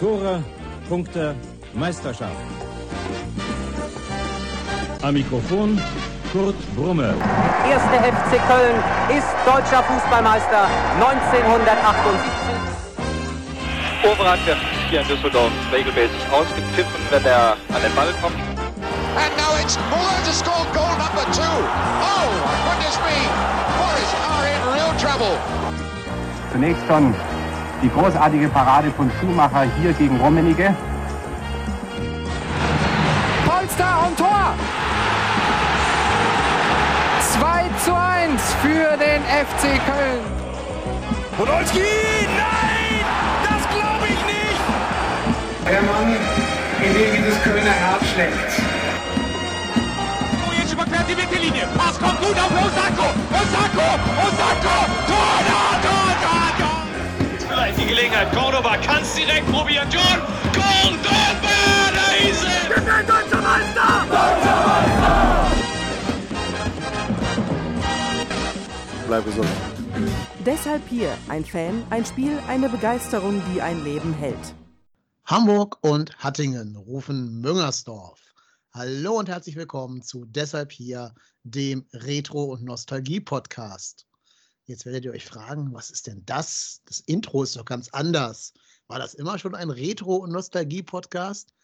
Tore, Punkte, Meisterschaft. Am Mikrofon Kurt Brumme. Erste FC Köln ist deutscher Fußballmeister 1978. Overath wird hier in Düsseldorf regelmäßig ausgepfiffen, wenn er an den Ball kommt. And now it's Muller to score goal number two. Oh, goodness me. Forest are in real trouble. Zunächst schon die großartige Parade von Schumacher hier gegen Rummenigge. Polster und Tor! 2 zu 1 für den FC Köln. Podolski, nein! Das glaube ich nicht! Der Mann, in dem dieses Kölner Herz schlägt. Oh, jetzt überquert die Mittellinie. Pass kommt gut auf Osako. Osako, Osako, Tor, Tor, Tor, Tor, Tor. Die Gelegenheit. Cordoba kann es direkt probieren. John Cordoba, da ist er! Wir sind deutscher Meister! Deutscher Meister! Bleib gesund. Deshalb hier ein Fan, ein Spiel, eine Begeisterung, die ein Leben hält. Hamburg und Hattingen rufen Müngersdorf. Hallo und herzlich willkommen zu Deshalb hier, dem Retro- und Nostalgie-Podcast. Jetzt werdet ihr euch fragen, was ist denn das? Das Intro ist doch ganz anders. War das immer schon ein Retro- und Nostalgie-Podcast?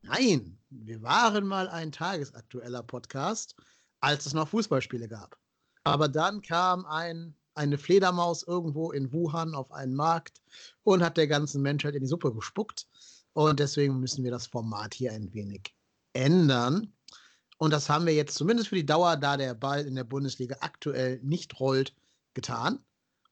Nein, wir waren mal ein tagesaktueller Podcast, als es noch Fußballspiele gab. Aber dann kam ein, eine Fledermaus irgendwo in Wuhan auf einen Markt und hat der ganzen Menschheit in die Suppe gespuckt. Und deswegen müssen wir das Format hier ein wenig ändern. Und das haben wir jetzt zumindest für die Dauer, da der Ball in der Bundesliga aktuell nicht rollt, getan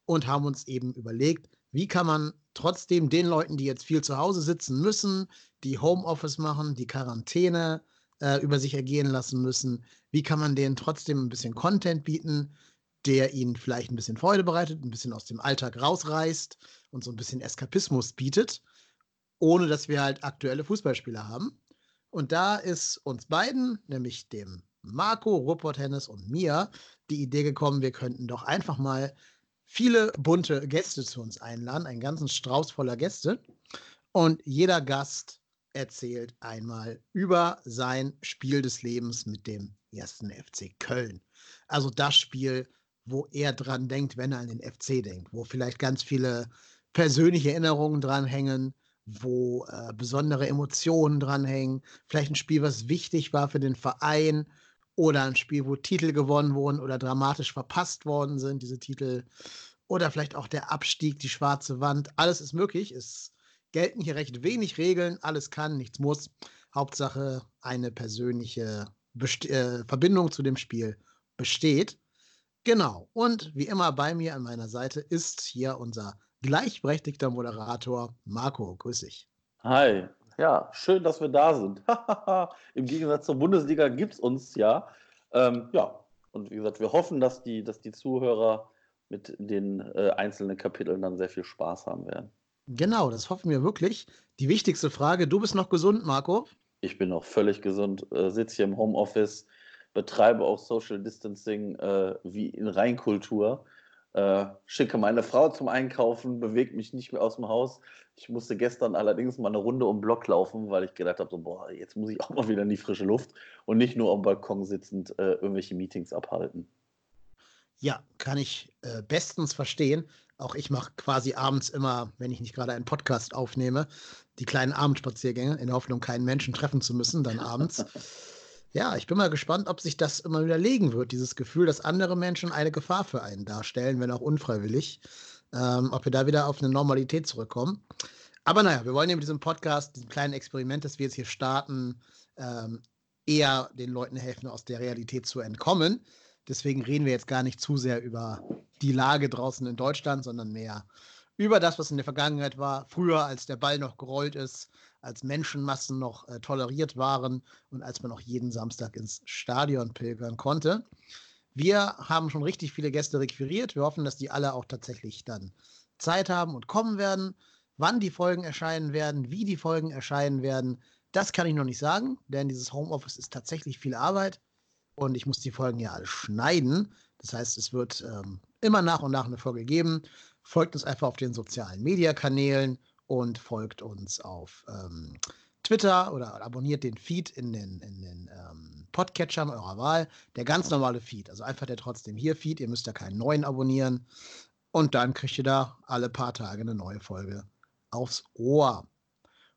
und haben uns eben überlegt, wie kann man trotzdem den Leuten, die jetzt viel zu Hause sitzen müssen, die Homeoffice machen, die Quarantäne äh, über sich ergehen lassen müssen, wie kann man denen trotzdem ein bisschen Content bieten, der ihnen vielleicht ein bisschen Freude bereitet, ein bisschen aus dem Alltag rausreißt und so ein bisschen Eskapismus bietet, ohne dass wir halt aktuelle Fußballspieler haben. Und da ist uns beiden, nämlich dem Marco, Rupert Hennes und mir, die Idee gekommen, wir könnten doch einfach mal viele bunte Gäste zu uns einladen, einen ganzen Strauß voller Gäste. Und jeder Gast erzählt einmal über sein Spiel des Lebens mit dem ersten FC Köln. Also das Spiel, wo er dran denkt, wenn er an den FC denkt, wo vielleicht ganz viele persönliche Erinnerungen dranhängen, wo äh, besondere Emotionen dranhängen, vielleicht ein Spiel, was wichtig war für den Verein oder ein Spiel, wo Titel gewonnen wurden oder dramatisch verpasst worden sind, diese Titel. Oder vielleicht auch der Abstieg, die schwarze Wand. Alles ist möglich. Es gelten hier recht wenig Regeln. Alles kann, nichts muss. Hauptsache eine persönliche Best äh, Verbindung zu dem Spiel besteht. Genau. Und wie immer bei mir an meiner Seite ist hier unser gleichberechtigter Moderator Marco. Grüß dich. Hi. Ja, schön, dass wir da sind. Im Gegensatz zur Bundesliga gibt es uns ja. Ähm, ja, und wie gesagt, wir hoffen, dass die, dass die Zuhörer mit den äh, einzelnen Kapiteln dann sehr viel Spaß haben werden. Genau, das hoffen wir wirklich. Die wichtigste Frage: Du bist noch gesund, Marco? Ich bin noch völlig gesund, äh, sitze hier im Homeoffice, betreibe auch Social Distancing äh, wie in Reinkultur. Äh, schicke meine Frau zum Einkaufen, bewege mich nicht mehr aus dem Haus. Ich musste gestern allerdings mal eine Runde um den Block laufen, weil ich gedacht habe, so, boah, jetzt muss ich auch mal wieder in die frische Luft und nicht nur am Balkon sitzend äh, irgendwelche Meetings abhalten. Ja, kann ich äh, bestens verstehen. Auch ich mache quasi abends immer, wenn ich nicht gerade einen Podcast aufnehme, die kleinen Abendspaziergänge in der Hoffnung, keinen Menschen treffen zu müssen, dann abends. Ja, ich bin mal gespannt, ob sich das immer widerlegen wird, dieses Gefühl, dass andere Menschen eine Gefahr für einen darstellen, wenn auch unfreiwillig. Ähm, ob wir da wieder auf eine Normalität zurückkommen. Aber naja, wir wollen ja mit diesem Podcast, diesem kleinen Experiment, das wir jetzt hier starten, ähm, eher den Leuten helfen, aus der Realität zu entkommen. Deswegen reden wir jetzt gar nicht zu sehr über die Lage draußen in Deutschland, sondern mehr über das, was in der Vergangenheit war, früher, als der Ball noch gerollt ist, als Menschenmassen noch äh, toleriert waren und als man auch jeden Samstag ins Stadion pilgern konnte. Wir haben schon richtig viele Gäste requiriert. Wir hoffen, dass die alle auch tatsächlich dann Zeit haben und kommen werden. Wann die Folgen erscheinen werden, wie die Folgen erscheinen werden, das kann ich noch nicht sagen, denn dieses Homeoffice ist tatsächlich viel Arbeit und ich muss die Folgen ja alle schneiden. Das heißt, es wird ähm, immer nach und nach eine Folge geben. Folgt uns einfach auf den sozialen Mediakanälen und folgt uns auf ähm, Twitter oder abonniert den Feed in den, in den ähm, Podcatchern eurer Wahl. Der ganz normale Feed, also einfach der trotzdem hier Feed. Ihr müsst ja keinen neuen abonnieren. Und dann kriegt ihr da alle paar Tage eine neue Folge aufs Ohr.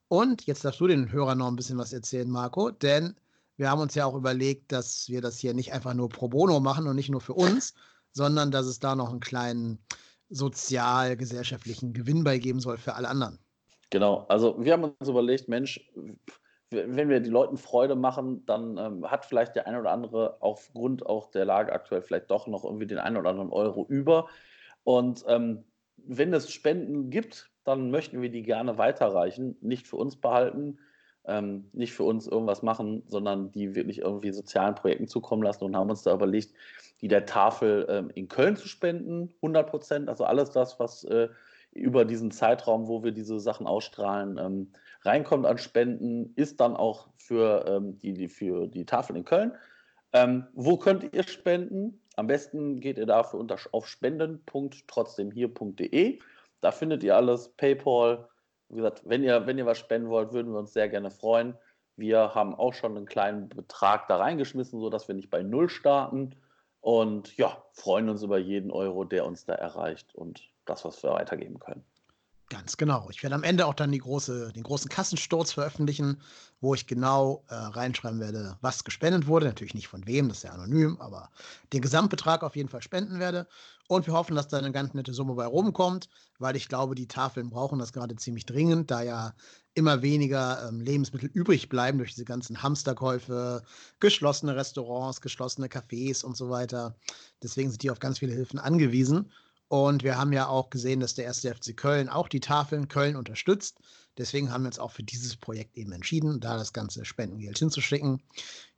Und jetzt darfst du den Hörern noch ein bisschen was erzählen, Marco, denn wir haben uns ja auch überlegt, dass wir das hier nicht einfach nur pro bono machen und nicht nur für uns, sondern dass es da noch einen kleinen sozial-gesellschaftlichen Gewinn beigeben soll für alle anderen. Genau, also wir haben uns überlegt, Mensch, wenn wir die Leuten Freude machen, dann ähm, hat vielleicht der eine oder andere aufgrund auch der Lage aktuell vielleicht doch noch irgendwie den einen oder anderen Euro über. Und ähm, wenn es Spenden gibt, dann möchten wir die gerne weiterreichen, nicht für uns behalten, ähm, nicht für uns irgendwas machen, sondern die wirklich irgendwie sozialen Projekten zukommen lassen und haben uns da überlegt, die der Tafel ähm, in Köln zu spenden, 100 Prozent, also alles das, was äh, über diesen Zeitraum, wo wir diese Sachen ausstrahlen, ähm, reinkommt an Spenden, ist dann auch für, ähm, die, für die Tafel in Köln. Wo könnt ihr spenden? Am besten geht ihr dafür unter, auf spenden.trotzdemhier.de. Da findet ihr alles, PayPal. Wie gesagt, wenn ihr, wenn ihr was spenden wollt, würden wir uns sehr gerne freuen. Wir haben auch schon einen kleinen Betrag da reingeschmissen, sodass wir nicht bei Null starten. Und ja, freuen uns über jeden Euro, der uns da erreicht und das, was wir weitergeben können. Ganz genau. Ich werde am Ende auch dann große, den großen Kassensturz veröffentlichen, wo ich genau äh, reinschreiben werde, was gespendet wurde. Natürlich nicht von wem, das ist ja anonym, aber den Gesamtbetrag auf jeden Fall spenden werde. Und wir hoffen, dass da eine ganz nette Summe bei rumkommt, weil ich glaube, die Tafeln brauchen das gerade ziemlich dringend, da ja immer weniger ähm, Lebensmittel übrig bleiben durch diese ganzen Hamsterkäufe, geschlossene Restaurants, geschlossene Cafés und so weiter. Deswegen sind die auf ganz viele Hilfen angewiesen. Und wir haben ja auch gesehen, dass der erste FC Köln auch die Tafeln Köln unterstützt. Deswegen haben wir uns auch für dieses Projekt eben entschieden, da das ganze Spendengeld hinzuschicken.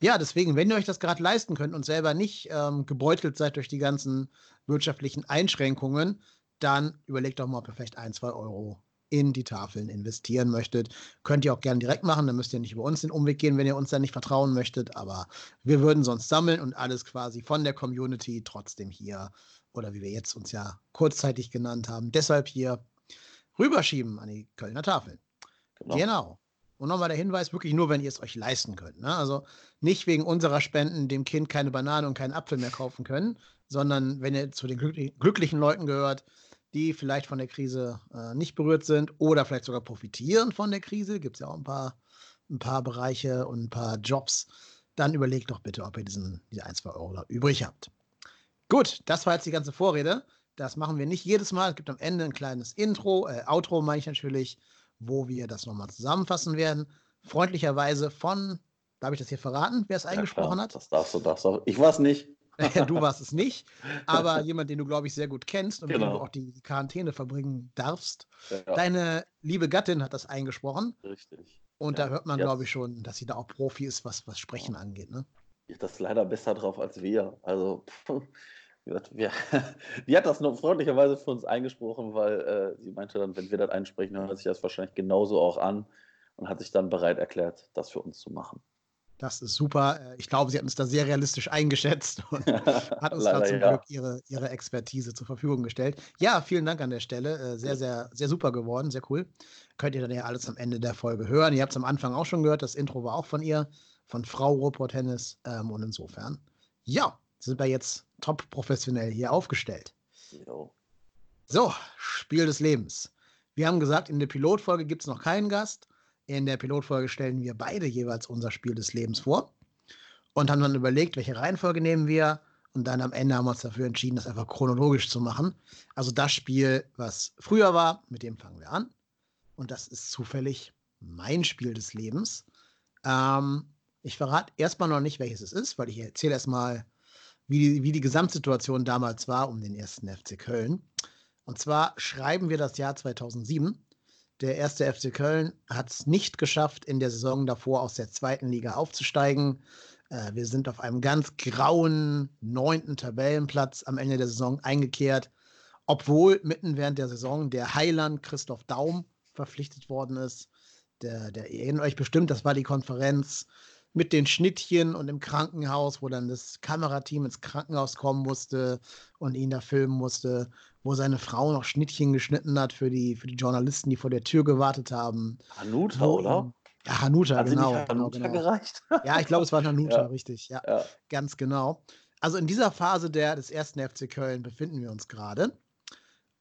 Ja, deswegen, wenn ihr euch das gerade leisten könnt und selber nicht ähm, gebeutelt seid durch die ganzen wirtschaftlichen Einschränkungen, dann überlegt doch mal, ob ihr vielleicht ein, zwei Euro in die Tafeln investieren möchtet. Könnt ihr auch gerne direkt machen, dann müsst ihr nicht über uns den Umweg gehen, wenn ihr uns dann nicht vertrauen möchtet. Aber wir würden sonst sammeln und alles quasi von der Community trotzdem hier oder wie wir jetzt uns ja kurzzeitig genannt haben, deshalb hier rüberschieben an die Kölner Tafeln. Genau. genau. Und nochmal der Hinweis, wirklich nur, wenn ihr es euch leisten könnt. Ne? Also nicht wegen unserer Spenden dem Kind keine Banane und keinen Apfel mehr kaufen können, sondern wenn ihr zu den glücklichen Leuten gehört, die vielleicht von der Krise äh, nicht berührt sind oder vielleicht sogar profitieren von der Krise, gibt es ja auch ein paar, ein paar Bereiche und ein paar Jobs, dann überlegt doch bitte, ob ihr diesen, diese 1, 2 Euro übrig habt. Gut, das war jetzt die ganze Vorrede. Das machen wir nicht jedes Mal. Es gibt am Ende ein kleines Intro, äh, Outro meine ich natürlich, wo wir das nochmal zusammenfassen werden. Freundlicherweise von, darf ich das hier verraten, wer es ja, eingesprochen klar. hat? Das darfst du, darfst du. Ich war es nicht. du warst es nicht, aber jemand, den du, glaube ich, sehr gut kennst und genau. mit dem du auch die Quarantäne verbringen darfst. Ja. Deine liebe Gattin hat das eingesprochen. Richtig. Und ja. da hört man, glaube ich, schon, dass sie da auch Profi ist, was, was Sprechen angeht. Ne? Das ist leider besser drauf als wir. Also, wir, die hat das nur freundlicherweise für uns eingesprochen, weil äh, sie meinte dann, wenn wir das einsprechen, hört sich das wahrscheinlich genauso auch an und hat sich dann bereit erklärt, das für uns zu machen. Das ist super. Äh, ich glaube, sie hat uns da sehr realistisch eingeschätzt und hat uns da zum ja. Glück ihre, ihre Expertise zur Verfügung gestellt. Ja, vielen Dank an der Stelle. Äh, sehr, sehr, sehr super geworden, sehr cool. Könnt ihr dann ja alles am Ende der Folge hören. Ihr habt es am Anfang auch schon gehört, das Intro war auch von ihr, von Frau Robot Hennis. Ähm, und insofern, ja, sind wir jetzt top professionell hier aufgestellt. Jo. So, Spiel des Lebens. Wir haben gesagt, in der Pilotfolge gibt es noch keinen Gast. In der Pilotfolge stellen wir beide jeweils unser Spiel des Lebens vor und haben dann überlegt, welche Reihenfolge nehmen wir. Und dann am Ende haben wir uns dafür entschieden, das einfach chronologisch zu machen. Also das Spiel, was früher war, mit dem fangen wir an. Und das ist zufällig mein Spiel des Lebens. Ähm, ich verrate erstmal noch nicht, welches es ist, weil ich erzähle erstmal, wie die, wie die Gesamtsituation damals war um den ersten FC Köln. Und zwar schreiben wir das Jahr 2007. Der erste FC Köln hat es nicht geschafft, in der Saison davor aus der zweiten Liga aufzusteigen. Äh, wir sind auf einem ganz grauen neunten Tabellenplatz am Ende der Saison eingekehrt, obwohl mitten während der Saison der Heiland Christoph Daum verpflichtet worden ist. Der, der, erinnert euch bestimmt, das war die Konferenz mit den Schnittchen und im Krankenhaus, wo dann das Kamerateam ins Krankenhaus kommen musste und ihn da filmen musste, wo seine Frau noch Schnittchen geschnitten hat für die, für die Journalisten, die vor der Tür gewartet haben. Hanuta, oder? Ja, Hanuta, Hat genau. nicht Hanuta genau, genau. gereicht? Ja, ich glaube, es war Hanuta, Ja. richtig. Ja, Ja. ganz genau. Also in dieser Phase der, des ersten FC Köln befinden wir uns gerade.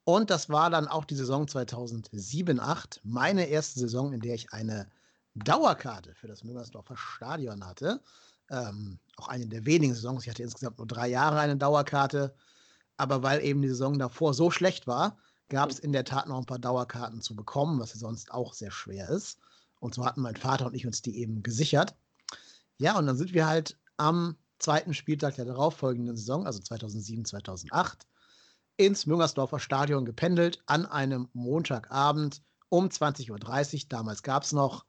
Und das war dann auch die Saison 2007-8, meine erste Saison, in der ich eine Dauerkarte für das Müngersdorfer Stadion hatte. Ähm, auch eine der wenigen Saisons. Ich hatte insgesamt nur drei Jahre eine Dauerkarte. Aber weil eben die Saison davor so schlecht war, gab es in der Tat noch ein paar Dauerkarten zu bekommen, was ja sonst auch sehr schwer ist. Und so hatten mein Vater und ich uns die eben gesichert. Ja, und dann sind wir halt am zweiten Spieltag der darauffolgenden Saison, also 2007, 2008, ins Müngersdorfer Stadion gependelt an einem Montagabend um 20.30 Uhr. Damals gab es noch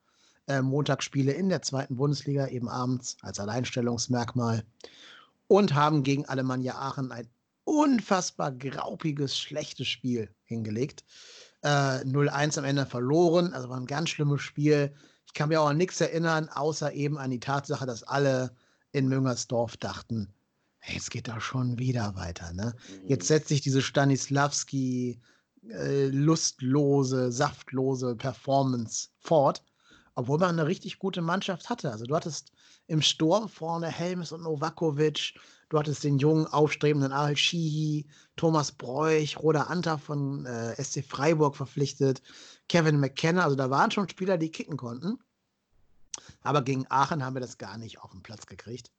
äh, Montagsspiele in der zweiten Bundesliga, eben abends als Alleinstellungsmerkmal. Und haben gegen Alemannia Aachen ein unfassbar graupiges, schlechtes Spiel hingelegt. Äh, 0-1 am Ende verloren, also war ein ganz schlimmes Spiel. Ich kann mir auch an nichts erinnern, außer eben an die Tatsache, dass alle in Müngersdorf dachten, hey, jetzt geht da schon wieder weiter. Ne? Jetzt setzt sich diese Stanislavski äh, lustlose, saftlose Performance fort, obwohl man eine richtig gute Mannschaft hatte. Also du hattest im Sturm vorne Helmes und Novakovic, du hattest den jungen, aufstrebenden Al Shihi, Thomas Bräuch, Roda Anta von äh, SC Freiburg verpflichtet, Kevin McKenna, also da waren schon Spieler, die kicken konnten. Aber gegen Aachen haben wir das gar nicht auf den Platz gekriegt.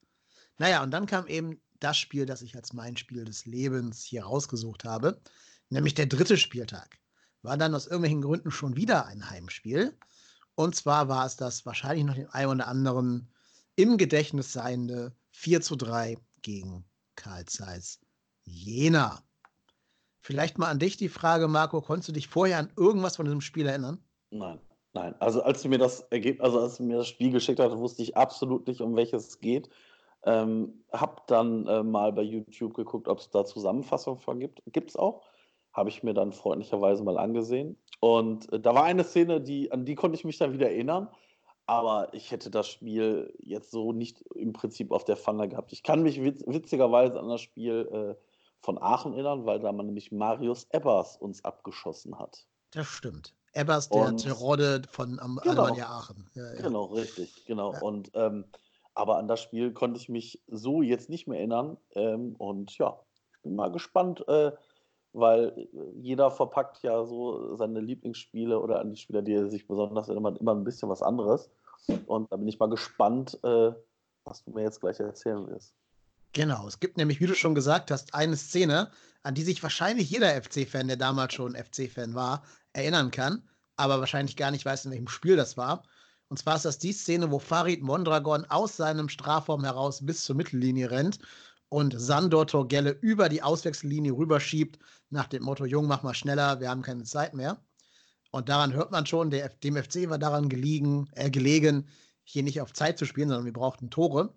Naja, und dann kam eben das Spiel, das ich als mein Spiel des Lebens hier rausgesucht habe, nämlich der dritte Spieltag. War dann aus irgendwelchen Gründen schon wieder ein Heimspiel. Und zwar war es das wahrscheinlich noch den einen oder anderen im Gedächtnis seiende 4 zu 3 gegen Karl Zeiss Jena. Vielleicht mal an dich die Frage, Marco, konntest du dich vorher an irgendwas von diesem Spiel erinnern? Nein, nein. Also als du mir das Ergebnis, also als du mir das Spiel geschickt hast, wusste ich absolut nicht, um welches es geht. Ähm, hab dann äh, mal bei YouTube geguckt, ob es da Zusammenfassungen von gibt. Gibt es auch. Habe ich mir dann freundlicherweise mal angesehen. Und äh, da war eine Szene, die, an die konnte ich mich dann wieder erinnern. Aber ich hätte das Spiel jetzt so nicht im Prinzip auf der Pfanne gehabt. Ich kann mich witz, witzigerweise an das Spiel äh, von Aachen erinnern, weil da man nämlich Marius Ebbers uns abgeschossen hat. Das stimmt. Ebbers, der Terodde von Am Genau. Alemannia Aachen. Ja, ja. Genau, richtig, genau. Ja. Und ähm, aber an das Spiel konnte ich mich so jetzt nicht mehr erinnern. Ähm, und ja, ich bin mal gespannt, äh, weil äh, jeder verpackt ja so seine Lieblingsspiele oder an die Spieler, die er sich besonders erinnert, immer ein bisschen was anderes. Und da bin ich mal gespannt, äh, was du mir jetzt gleich erzählen wirst. Genau, es gibt nämlich, wie du schon gesagt hast, eine Szene, an die sich wahrscheinlich jeder FC-Fan, der damals schon FC-Fan war, erinnern kann, aber wahrscheinlich gar nicht weiß, in welchem Spiel das war. Und zwar ist das die Szene, wo Farid Mondragon aus seinem Strafraum heraus bis zur Mittellinie rennt und Sandor Torgelle über die Auswechsellinie rüberschiebt, nach dem Motto: Jung, mach mal schneller, wir haben keine Zeit mehr. Und daran hört man schon, der, dem FC war daran gelegen, äh, gelegen, hier nicht auf Zeit zu spielen, sondern wir brauchten Tore.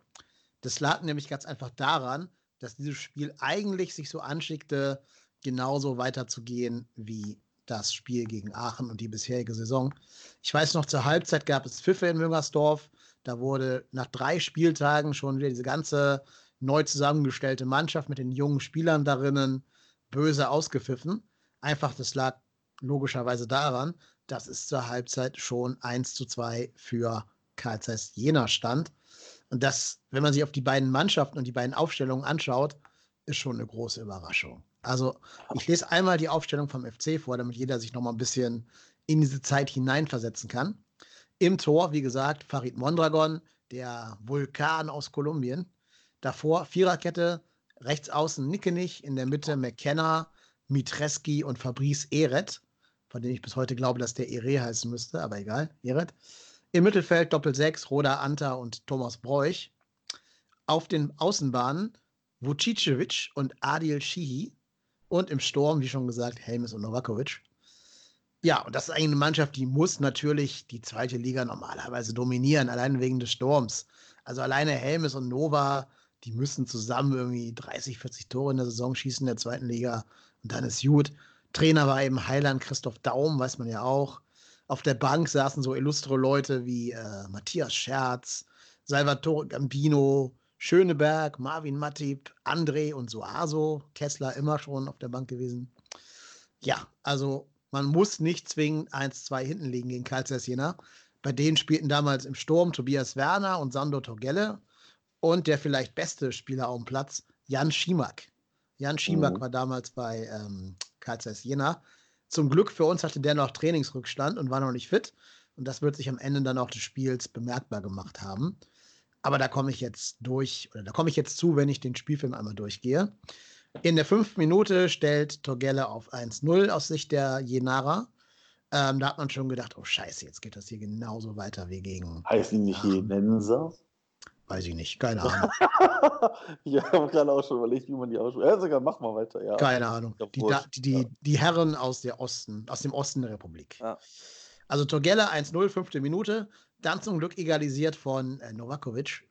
Das lag nämlich ganz einfach daran, dass dieses Spiel eigentlich sich so anschickte, genauso weiterzugehen wie das Spiel gegen Aachen und die bisherige Saison. Ich weiß noch, zur Halbzeit gab es Pfiffe in Müngersdorf. Da wurde nach drei Spieltagen schon wieder diese ganze neu zusammengestellte Mannschaft mit den jungen Spielern darinnen böse ausgepfiffen. Einfach, das lag logischerweise daran, dass es zur Halbzeit schon 1 zu 2 für Karl Zeiss Jena stand. Und das, wenn man sich auf die beiden Mannschaften und die beiden Aufstellungen anschaut, ist schon eine große Überraschung. Also, ich lese einmal die Aufstellung vom FC vor, damit jeder sich noch mal ein bisschen in diese Zeit hineinversetzen kann. Im Tor, wie gesagt, Farid Mondragon, der Vulkan aus Kolumbien. Davor Viererkette, rechts außen Nickenich, in der Mitte McKenna, Mitreski und Fabrice Eret, von dem ich bis heute glaube, dass der Ere heißen müsste, aber egal, Eret. Im Mittelfeld Doppel 6, Roda Anta und Thomas Bräuch. Auf den Außenbahnen Vucicevic und Adil Shihi. Und im Sturm, wie schon gesagt, Helmes und Novakovic. Ja, und das ist eigentlich eine Mannschaft, die muss natürlich die zweite Liga normalerweise dominieren, allein wegen des Sturms. Also alleine Helmes und Nova, die müssen zusammen irgendwie 30, 40 Tore in der Saison schießen in der zweiten Liga. Und dann ist gut. Trainer war eben Heiland Christoph Daum, weiß man ja auch. Auf der Bank saßen so illustre Leute wie äh, Matthias Scherz, Salvatore Gambino, Schöneberg, Marvin Matip, André und Soaso. Kessler immer schon auf der Bank gewesen. Ja, also man muss nicht zwingend 1-2 hinten liegen gegen Karl Jena. Bei denen spielten damals im Sturm Tobias Werner und Sandro Torgelle und der vielleicht beste Spieler auf dem Platz, Jan Schimak. Jan Schimak mhm. war damals bei ähm, Karl Jena. Zum Glück für uns hatte der noch Trainingsrückstand und war noch nicht fit. Und das wird sich am Ende dann auch des Spiels bemerkbar gemacht haben. Aber da komme ich jetzt durch, oder da komme ich jetzt zu, wenn ich den Spielfilm einmal durchgehe. In der fünften Minute stellt Torgelle auf 1-0 aus Sicht der Jenara. Ähm, da hat man schon gedacht, oh Scheiße, jetzt geht das hier genauso weiter wie gegen. Heißt ihn nicht Jenenser? Weiß ich nicht, keine Ahnung. ja, ich habe gerade auch schon überlegt, wie man die ausspricht. Ja, sogar, mach mal weiter, ja. Keine Ahnung. Die, die, die, die, Herren aus, der Osten, aus dem Osten der Republik. Ja. Also Torgelle 1-0, fünfte Minute. Dann zum Glück egalisiert von äh, Novakovic.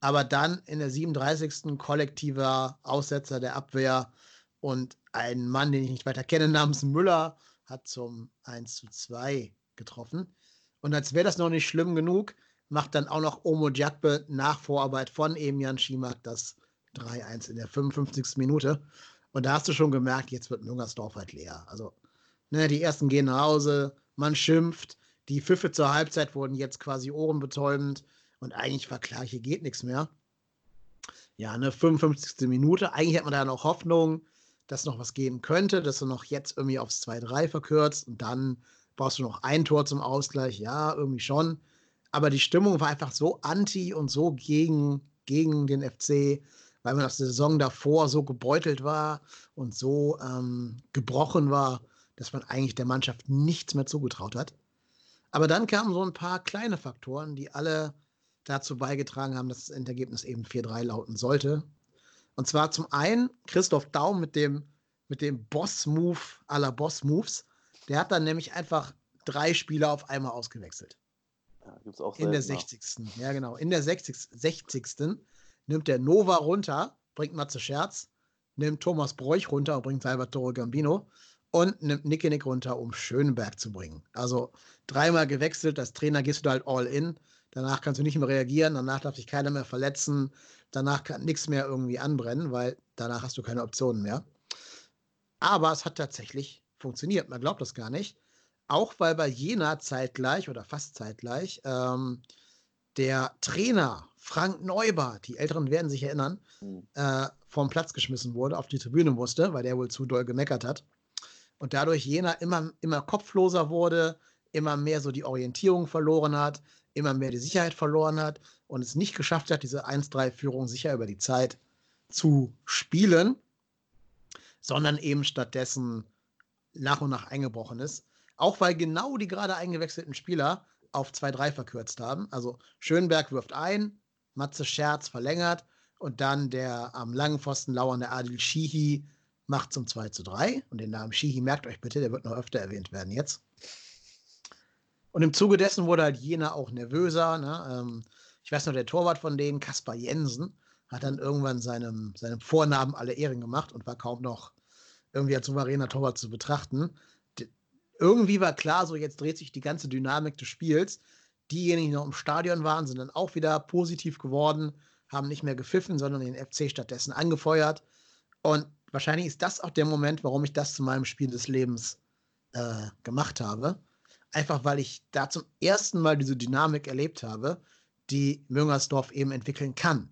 Aber dann in der 37. kollektiver Aussetzer der Abwehr und ein Mann, den ich nicht weiter kenne, namens Müller, hat zum 1 2 getroffen. Und als wäre das noch nicht schlimm genug, macht dann auch noch Omo Djakbe nach Vorarbeit von Emjan Schimak das 3-1 in der 55. Minute. Und da hast du schon gemerkt, jetzt wird Müngersdorf halt leer. Also, ne, die ersten gehen nach Hause, man schimpft, die Pfiffe zur Halbzeit wurden jetzt quasi ohrenbetäubend und eigentlich war klar, hier geht nichts mehr. Ja, eine 55. Minute. Eigentlich hat man da noch Hoffnung, dass noch was gehen könnte, dass du noch jetzt irgendwie aufs 2-3 verkürzt und dann brauchst du noch ein Tor zum Ausgleich. Ja, irgendwie schon. Aber die Stimmung war einfach so anti und so gegen, gegen den FC, weil man aus der Saison davor so gebeutelt war und so ähm, gebrochen war, dass man eigentlich der Mannschaft nichts mehr zugetraut hat. Aber dann kamen so ein paar kleine Faktoren, die alle dazu beigetragen haben, dass das Endergebnis eben 4-3 lauten sollte. Und zwar zum einen Christoph Daum mit dem, mit dem Boss-Move aller Boss-Moves. Der hat dann nämlich einfach drei Spieler auf einmal ausgewechselt. Ja, gibt's auch in der 60. Ja, genau. In der 60. 60. nimmt der Nova runter, bringt Matze Scherz, nimmt Thomas Bräuch runter und bringt Salvatore Gambino und nimmt Nick runter, um Schönberg zu bringen. Also dreimal gewechselt, als Trainer gehst du halt all in. Danach kannst du nicht mehr reagieren, danach darf sich keiner mehr verletzen, danach kann nichts mehr irgendwie anbrennen, weil danach hast du keine Optionen mehr. Aber es hat tatsächlich funktioniert, man glaubt das gar nicht. Auch weil bei Jena zeitgleich oder fast zeitgleich ähm, der Trainer Frank Neubart, die Älteren werden sich erinnern, mhm. äh, vom Platz geschmissen wurde, auf die Tribüne musste, weil der wohl zu doll gemeckert hat. Und dadurch Jena immer, immer kopfloser wurde, immer mehr so die Orientierung verloren hat, immer mehr die Sicherheit verloren hat und es nicht geschafft hat, diese 1-3-Führung sicher über die Zeit zu spielen, sondern eben stattdessen nach und nach eingebrochen ist. Auch weil genau die gerade eingewechselten Spieler auf 2-3 verkürzt haben. Also Schönberg wirft ein, Matze Scherz verlängert und dann der am langen Pfosten lauernde Adil Shihi macht zum 2 zu 3. Und den Namen Shihi merkt euch bitte, der wird noch öfter erwähnt werden jetzt. Und im Zuge dessen wurde halt Jena auch nervöser. Ne? Ähm, ich weiß noch, der Torwart von denen, Kaspar Jensen, hat dann irgendwann seinem, seinem Vornamen alle Ehren gemacht und war kaum noch irgendwie als souveräner Torwart zu betrachten irgendwie war klar, so jetzt dreht sich die ganze Dynamik des Spiels. Diejenigen, die noch im Stadion waren, sind dann auch wieder positiv geworden, haben nicht mehr gepfiffen, sondern den FC stattdessen angefeuert. Und wahrscheinlich ist das auch der Moment, warum ich das zu meinem Spiel des Lebens äh, gemacht habe. Einfach weil ich da zum ersten Mal diese Dynamik erlebt habe, die Müngersdorf eben entwickeln kann.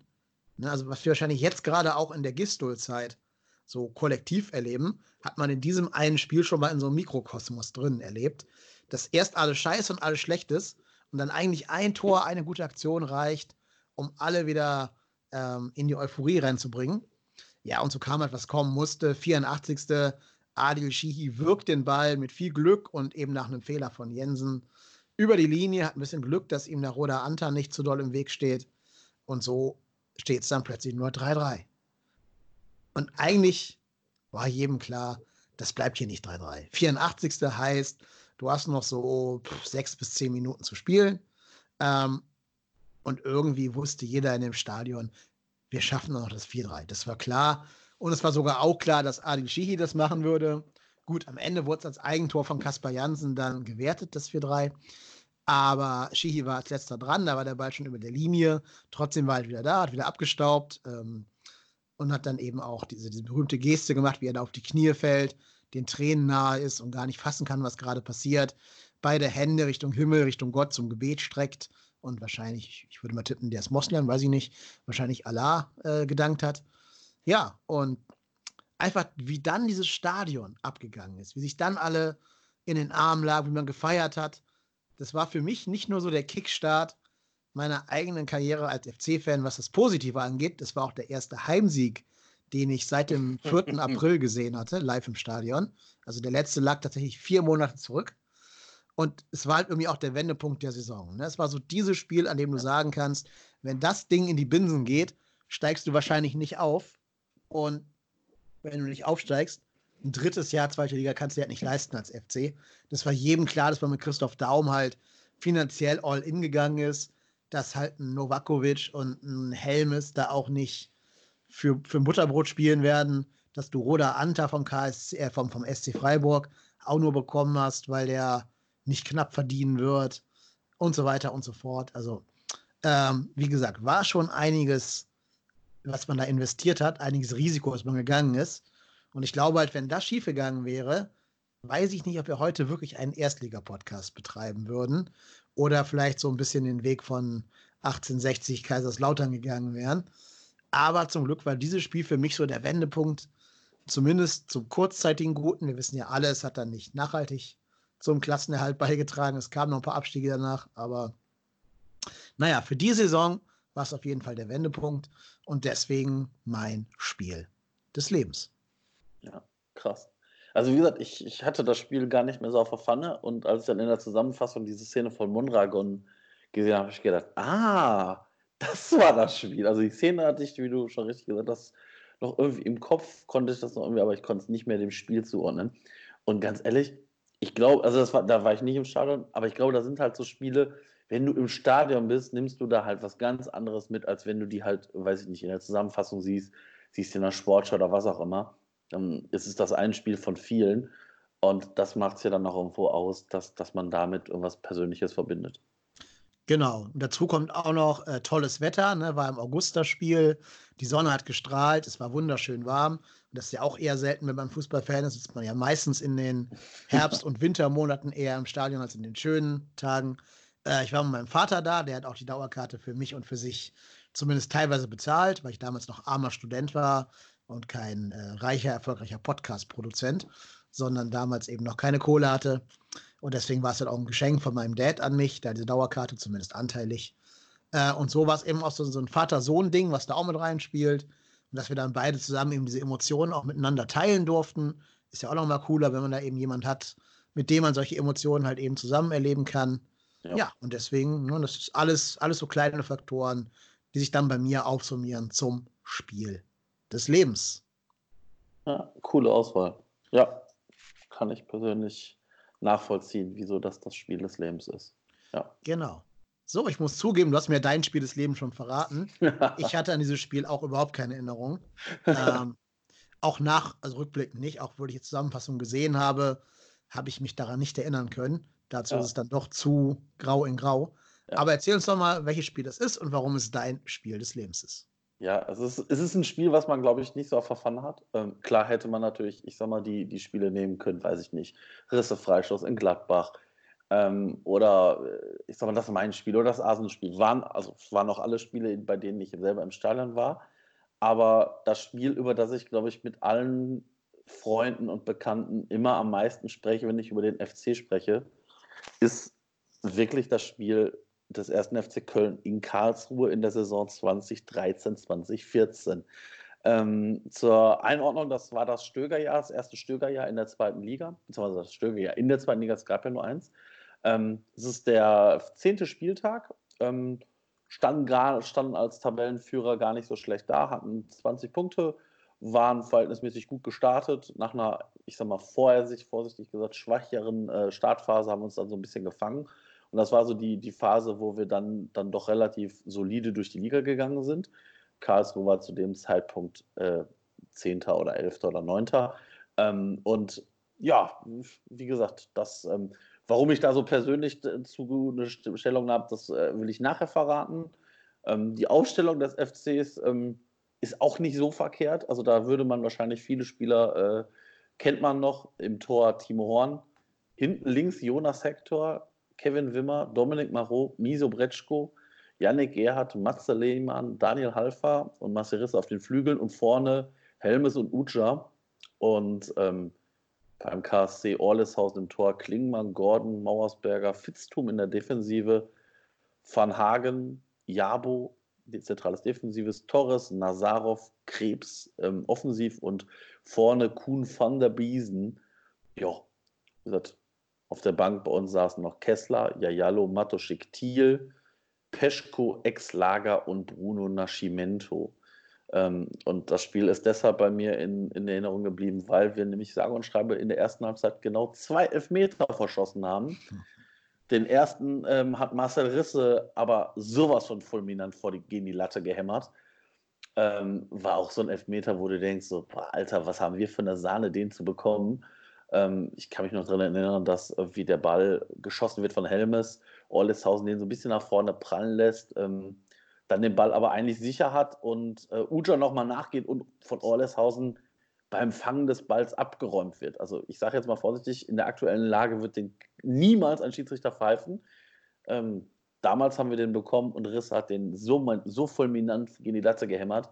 Ne, also was wir wahrscheinlich jetzt gerade auch in der Gistol-Zeit so kollektiv erleben, hat man in diesem einen Spiel schon mal in so einem Mikrokosmos drin erlebt, dass erst alles scheiße und alles schlecht ist und dann eigentlich ein Tor, eine gute Aktion reicht, um alle wieder ähm, in die Euphorie reinzubringen. Ja, und so kam halt, was kommen musste. 84. Adil Shihi wirkt den Ball mit viel Glück und eben nach einem Fehler von Jensen über die Linie, hat ein bisschen Glück, dass ihm der Roda Anta nicht zu doll im Weg steht. Und so steht es dann plötzlich nur 3-3. Und eigentlich war jedem klar, das bleibt hier nicht 3-3. 84. heißt, du hast noch so sechs bis zehn Minuten zu spielen. Ähm, und irgendwie wusste jeder in dem Stadion, wir schaffen noch das 4-3. Das war klar. Und es war sogar auch klar, dass Adil Shihi das machen würde. Gut, am Ende wurde es als Eigentor von Kaspar Jansen dann gewertet, das 4-3. Aber Shihi war als letzter dran, da war der Ball schon über der Linie. Trotzdem war er wieder da, hat wieder abgestaubt ähm, und hat dann eben auch diese, diese berühmte Geste gemacht, wie er da auf die Knie fällt, den Tränen nahe ist und gar nicht fassen kann, was gerade passiert. Beide Hände Richtung Himmel, Richtung Gott zum Gebet streckt und wahrscheinlich, ich würde mal tippen, der ist Moslem, weiß ich nicht, wahrscheinlich Allah äh, gedankt hat. Ja, und einfach, wie dann dieses Stadion abgegangen ist, wie sich dann alle in den Armen lagen, wie man gefeiert hat. Das war für mich nicht nur so der Kickstart meiner eigenen Karriere als FC-Fan, was das Positive angeht. Das war auch der erste Heimsieg, den ich seit dem 4. April gesehen hatte, live im Stadion. Also der letzte lag tatsächlich vier Monate zurück. Und es war halt irgendwie auch der Wendepunkt der Saison. Ne? Es war so dieses Spiel, an dem du sagen kannst, wenn das Ding in die Binsen geht, steigst du wahrscheinlich nicht auf. Und wenn du nicht aufsteigst, ein drittes Jahr zweite Liga kannst du dir halt nicht leisten als FC. Das war jedem klar, dass man mit Christoph Daum halt finanziell all in gegangen ist, dass halt ein Novakovic und ein Helmes da auch nicht für, für Butterbrot spielen werden, dass du Roda Anta vom, KS, äh, vom, vom SC Freiburg auch nur bekommen hast, weil der nicht knapp verdienen wird und so weiter und so fort. Also, ähm, wie gesagt, war schon einiges, was man da investiert hat, einiges Risiko, was man gegangen ist. Und ich glaube halt, wenn das schiefgegangen wäre, weiß ich nicht, ob wir heute wirklich einen Erstliga-Podcast betreiben würden oder vielleicht so ein bisschen den Weg von 1860 Kaiserslautern gegangen wären. Aber zum Glück war dieses Spiel für mich so der Wendepunkt, zumindest zum kurzzeitigen Guten. Wir wissen ja alle, es hat dann nicht nachhaltig zum Klassenerhalt beigetragen. Es kamen noch ein paar Abstiege danach, aber naja, für die Saison war es auf jeden Fall der Wendepunkt und deswegen mein Spiel des Lebens. Ja, krass. Also wie gesagt, ich, ich hatte das Spiel gar nicht mehr so auf der Pfanne und als ich dann in der Zusammenfassung diese Szene von Mondragon gesehen habe, habe ich gedacht, ah, das war das Spiel. Also die Szene hatte ich, wie du schon richtig gesagt hast, noch irgendwie im Kopf, konnte ich das noch irgendwie, aber ich konnte es nicht mehr dem Spiel zuordnen. Und ganz ehrlich, ich glaube, also war, da war ich nicht im Stadion, aber ich glaube, da sind halt so Spiele, wenn du im Stadion bist, nimmst du da halt was ganz anderes mit, als wenn du die halt, weiß ich nicht, in der Zusammenfassung siehst, siehst in der Sportschau oder was auch immer dann ist es das ein Spiel von vielen. Und das macht es ja dann auch irgendwo aus, dass, dass man damit irgendwas Persönliches verbindet. Genau. Und dazu kommt auch noch äh, tolles Wetter, ne? war im August das Spiel. Die Sonne hat gestrahlt, es war wunderschön warm. Und das ist ja auch eher selten, wenn man Fußballfan ist. Ist man ja meistens in den Herbst- und Wintermonaten eher im Stadion als in den schönen Tagen. Äh, ich war mit meinem Vater da, der hat auch die Dauerkarte für mich und für sich zumindest teilweise bezahlt, weil ich damals noch armer Student war und kein äh, reicher, erfolgreicher Podcast-Produzent, sondern damals eben noch keine Kohle hatte. Und deswegen war es dann auch ein Geschenk von meinem Dad an mich, da diese Dauerkarte zumindest anteilig. Äh, und so war es eben auch so, so ein Vater-Sohn-Ding, was da auch mit reinspielt. Und dass wir dann beide zusammen eben diese Emotionen auch miteinander teilen durften, ist ja auch nochmal cooler, wenn man da eben jemand hat, mit dem man solche Emotionen halt eben zusammen erleben kann. Ja, ja und deswegen, ne, das ist alles, alles so kleine Faktoren, die sich dann bei mir aufsummieren zum Spiel des Lebens. Ja, coole Auswahl. Ja, kann ich persönlich nachvollziehen, wieso das das Spiel des Lebens ist. Ja. Genau. So, ich muss zugeben, du hast mir dein Spiel des Lebens schon verraten. ich hatte an dieses Spiel auch überhaupt keine Erinnerung. ähm, auch nach, also rückblickend nicht, auch wo ich die Zusammenfassung gesehen habe, habe ich mich daran nicht erinnern können. Dazu ja. ist es dann doch zu grau in grau. Ja. Aber erzähl uns doch mal, welches Spiel das ist und warum es dein Spiel des Lebens ist. Ja, es ist, es ist ein Spiel, was man, glaube ich, nicht so auf Pfanne hat. Ähm, klar hätte man natürlich, ich sag mal, die, die Spiele nehmen können, weiß ich nicht. Risse Freistoß in Gladbach. Ähm, oder äh, ich sag mal, das ist mein Spiel oder das Arsenal-Spiel. Waren, also waren auch alle Spiele, bei denen ich selber im Stadion war. Aber das Spiel, über das ich, glaube ich, mit allen Freunden und Bekannten immer am meisten spreche, wenn ich über den FC spreche, ist wirklich das Spiel des ersten FC Köln in Karlsruhe in der Saison 2013, 2014. Ähm, zur Einordnung, das war das Stögerjahr, das erste Stögerjahr in der zweiten Liga, beziehungsweise das Stögerjahr in der zweiten Liga, es gab ja nur eins. Ähm, es ist der zehnte Spieltag, ähm, standen, gar, standen als Tabellenführer gar nicht so schlecht da, hatten 20 Punkte, waren verhältnismäßig gut gestartet. Nach einer, ich sag mal, vorher sich vorsichtig gesagt, schwächeren äh, Startphase haben wir uns dann so ein bisschen gefangen und das war so die, die Phase, wo wir dann, dann doch relativ solide durch die Liga gegangen sind. Karlsruhe war zu dem Zeitpunkt äh, Zehnter oder Elfter oder Neunter. Ähm, und ja, wie gesagt, das ähm, Warum ich da so persönlich zu eine Stellung habe, das äh, will ich nachher verraten. Ähm, die Aufstellung des FCs ähm, ist auch nicht so verkehrt. Also da würde man wahrscheinlich viele Spieler, äh, kennt man noch, im Tor Timo Horn. Hinten links Jonas Hector, Kevin Wimmer, Dominik Marot, Miso Bretschko, Yannick Gerhardt, Matze Lehmann, Daniel Halfer und Marcel auf den Flügeln und vorne Helmes und Uja. Und ähm, beim KSC Orleshausen im Tor Klingmann, Gordon, Mauersberger, Fitztum in der Defensive, Van Hagen, Jabo, zentrales Defensives, Torres, Nazarov, Krebs ähm, offensiv und vorne Kuhn van der Biesen. Ja, wie gesagt, auf der Bank bei uns saßen noch Kessler, Jajalo, Matoschik, Thiel, Peschko, Ex-Lager und Bruno Nascimento. Ähm, und das Spiel ist deshalb bei mir in, in, Erinnerung geblieben, weil wir nämlich sage und schreibe in der ersten Halbzeit genau zwei Elfmeter verschossen haben. Den ersten ähm, hat Marcel Risse aber sowas von fulminant vor die, gegen die Latte gehämmert. Ähm, war auch so ein Elfmeter, wo du denkst, so, boah, Alter, was haben wir für eine Sahne, den zu bekommen? Ähm, ich kann mich noch daran erinnern, dass wie der Ball geschossen wird von Helmes, Orleshausen den so ein bisschen nach vorne prallen lässt. Ähm, dann den Ball aber eigentlich sicher hat und äh, Uja nochmal nachgeht und von Orleshausen beim Fangen des Balls abgeräumt wird. Also ich sage jetzt mal vorsichtig, in der aktuellen Lage wird den niemals ein Schiedsrichter pfeifen. Ähm, damals haben wir den bekommen und Riss hat den so, so fulminant gegen die Latte gehämmert.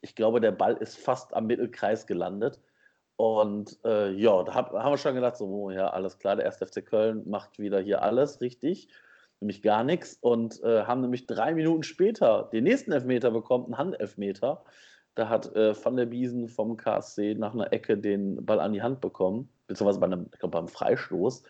Ich glaube, der Ball ist fast am Mittelkreis gelandet. Und äh, ja, da hab, haben wir schon gedacht, so, oh, ja, alles klar, der 1. FC Köln macht wieder hier alles richtig nämlich gar nichts und äh, haben nämlich drei Minuten später den nächsten Elfmeter bekommen, einen Handelfmeter. Da hat äh, Van der Biesen vom KSC nach einer Ecke den Ball an die Hand bekommen, beziehungsweise bei einem, ich glaube beim Freistoß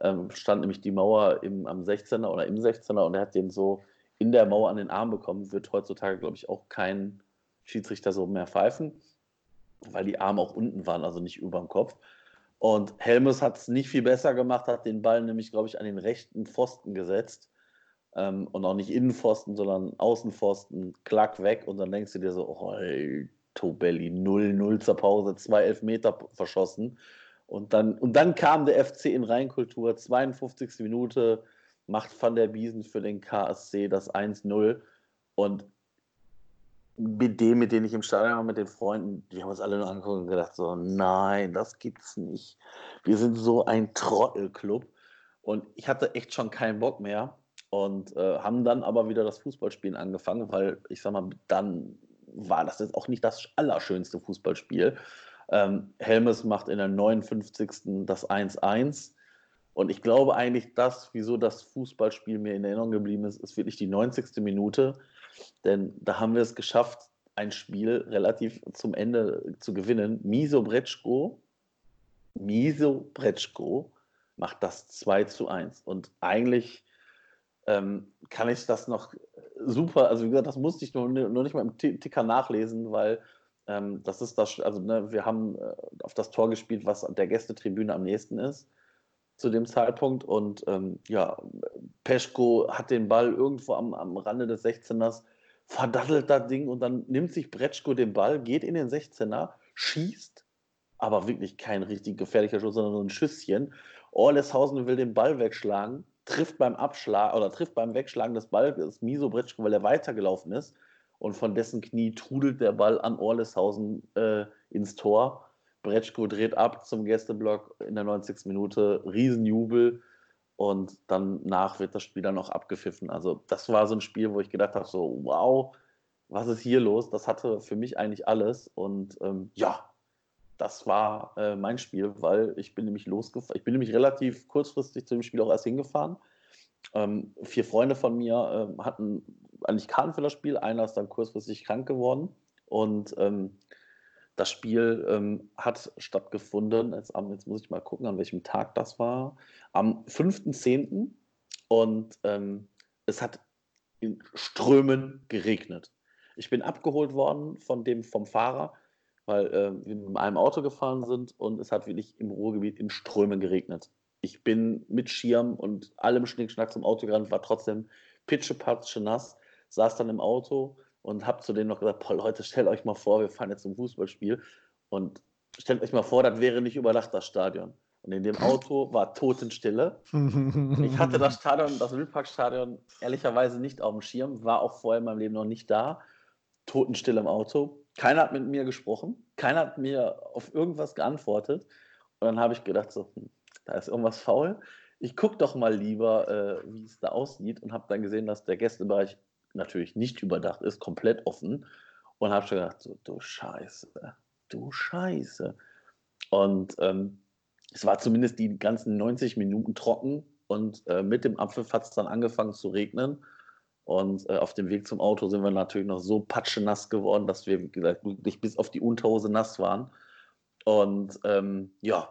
ähm, stand nämlich die Mauer im, am 16er oder im 16er und er hat den so in der Mauer an den Arm bekommen. Wird heutzutage, glaube ich, auch kein Schiedsrichter so mehr pfeifen, weil die Arme auch unten waren, also nicht über dem Kopf. Und Helmes hat es nicht viel besser gemacht, hat den Ball nämlich, glaube ich, an den rechten Pfosten gesetzt. Ähm, und auch nicht Innenpfosten, sondern Außenpfosten, klack weg. Und dann denkst du dir so, oh, Tobelli, 0-0 zur Pause, zwei Elfmeter verschossen. Und dann, und dann kam der FC in Rheinkultur, 52. Minute, macht Van der Biesen für den KSC das 1-0. Und mit dem, mit denen ich im Stadion war, mit den Freunden, die haben uns alle nur angeguckt und gedacht, so, nein, das gibt's nicht. Wir sind so ein Trottelclub. Und ich hatte echt schon keinen Bock mehr und äh, haben dann aber wieder das Fußballspielen angefangen, weil ich sag mal, dann war das jetzt auch nicht das allerschönste Fußballspiel. Ähm, Helmes macht in der 59. das 1-1. Und ich glaube eigentlich, dass, wieso das Fußballspiel mir in Erinnerung geblieben ist, ist wirklich die 90. Minute denn da haben wir es geschafft, ein Spiel relativ zum Ende zu gewinnen. Miso Bretschko, Miso Bretschko macht das 2 zu 1. Und eigentlich ähm, kann ich das noch super, also wie gesagt, das musste ich nur, nur nicht mal im Ticker nachlesen, weil ähm, das ist das, also ne, wir haben äh, auf das Tor gespielt, was der Gästetribüne am nächsten ist zu dem Zeitpunkt. Und ähm, ja, Peschko hat den Ball irgendwo am, am Rande des 16ers, verdattelt das Ding und dann nimmt sich Bretschko den Ball, geht in den 16er, schießt, aber wirklich kein richtig gefährlicher Schuss, sondern nur ein Schüsschen. Orleshausen will den Ball wegschlagen, trifft beim Abschlag oder trifft beim Wegschlagen des Balls Miso Bretschko, weil er weitergelaufen ist. Und von dessen Knie trudelt der Ball an Orleshausen äh, ins Tor. Bretschko dreht ab zum Gästeblock in der 90. Minute, Riesenjubel und danach wird das Spiel dann noch abgepfiffen. Also das war so ein Spiel, wo ich gedacht habe, so wow, was ist hier los? Das hatte für mich eigentlich alles und ähm, ja, das war äh, mein Spiel, weil ich bin nämlich losgefahren. Ich bin nämlich relativ kurzfristig zu dem Spiel auch erst hingefahren. Ähm, vier Freunde von mir äh, hatten eigentlich Karten für das Spiel. Einer ist dann kurzfristig krank geworden und ähm, das Spiel ähm, hat stattgefunden, jetzt, jetzt, muss ich mal gucken, an welchem Tag das war, am 5.10. und ähm, es hat in Strömen geregnet. Ich bin abgeholt worden von dem, vom Fahrer, weil äh, wir mit einem Auto gefahren sind und es hat wirklich im Ruhrgebiet in Strömen geregnet. Ich bin mit Schirm und allem Schnickschnack zum Auto gerannt, war trotzdem pitschepatsche nass, saß dann im Auto und habe zu denen noch gesagt, boah Leute, stellt euch mal vor, wir fahren jetzt zum Fußballspiel und stellt euch mal vor, das wäre nicht überdacht, das Stadion. Und in dem Auto war Totenstille. Ich hatte das Stadion, das Wildparkstadion, ehrlicherweise nicht auf dem Schirm, war auch vorher in meinem Leben noch nicht da. Totenstille im Auto. Keiner hat mit mir gesprochen, keiner hat mir auf irgendwas geantwortet. Und dann habe ich gedacht, so, hm, da ist irgendwas faul. Ich gucke doch mal lieber, äh, wie es da aussieht und habe dann gesehen, dass der Gästebereich natürlich nicht überdacht ist, komplett offen. Und habe schon gedacht, so, du Scheiße, du Scheiße. Und ähm, es war zumindest die ganzen 90 Minuten trocken und äh, mit dem Apfel hat es dann angefangen zu regnen. Und äh, auf dem Weg zum Auto sind wir natürlich noch so patschenass geworden, dass wir, wie gesagt, wirklich bis auf die Unterhose nass waren. Und ähm, ja,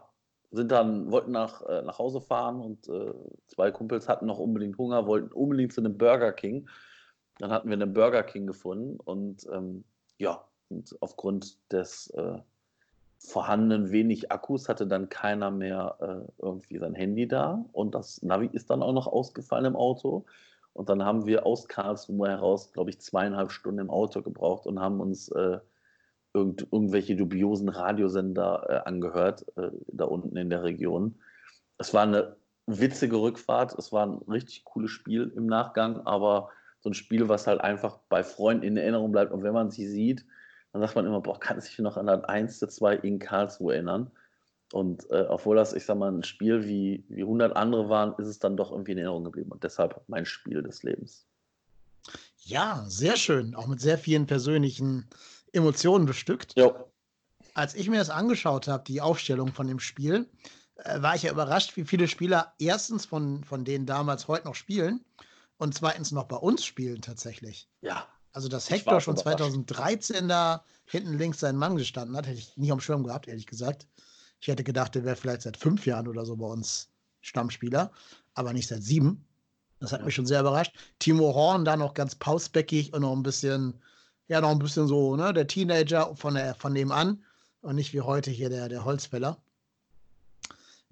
sind dann, wollten nach, äh, nach Hause fahren und äh, zwei Kumpels hatten noch unbedingt Hunger, wollten unbedingt zu einem Burger King. Dann hatten wir einen Burger King gefunden und ähm, ja, und aufgrund des äh, vorhandenen wenig Akkus hatte dann keiner mehr äh, irgendwie sein Handy da und das Navi ist dann auch noch ausgefallen im Auto. Und dann haben wir aus Karlsruhe heraus, glaube ich, zweieinhalb Stunden im Auto gebraucht und haben uns äh, irgend, irgendwelche dubiosen Radiosender äh, angehört, äh, da unten in der Region. Es war eine witzige Rückfahrt, es war ein richtig cooles Spiel im Nachgang, aber so ein Spiel, was halt einfach bei Freunden in Erinnerung bleibt. Und wenn man sie sieht, dann sagt man immer, boah, kann sich noch an das 1 zu 2 in Karlsruhe erinnern. Und äh, obwohl das, ich sag mal, ein Spiel wie, wie 100 andere waren, ist es dann doch irgendwie in Erinnerung geblieben. Und deshalb mein Spiel des Lebens. Ja, sehr schön. Auch mit sehr vielen persönlichen Emotionen bestückt. Jo. Als ich mir das angeschaut habe, die Aufstellung von dem Spiel, äh, war ich ja überrascht, wie viele Spieler erstens von, von denen damals heute noch spielen und zweitens noch bei uns spielen tatsächlich. Ja. Also, dass Hector schon 2013 da hinten links seinen Mann gestanden hat, hätte ich nicht am Schirm gehabt, ehrlich gesagt. Ich hätte gedacht, der wäre vielleicht seit fünf Jahren oder so bei uns Stammspieler, aber nicht seit sieben. Das hat mich schon sehr überrascht. Timo Horn da noch ganz pausbäckig und noch ein bisschen, ja, noch ein bisschen so, ne, der Teenager von, der, von dem an und nicht wie heute hier der, der Holzfäller.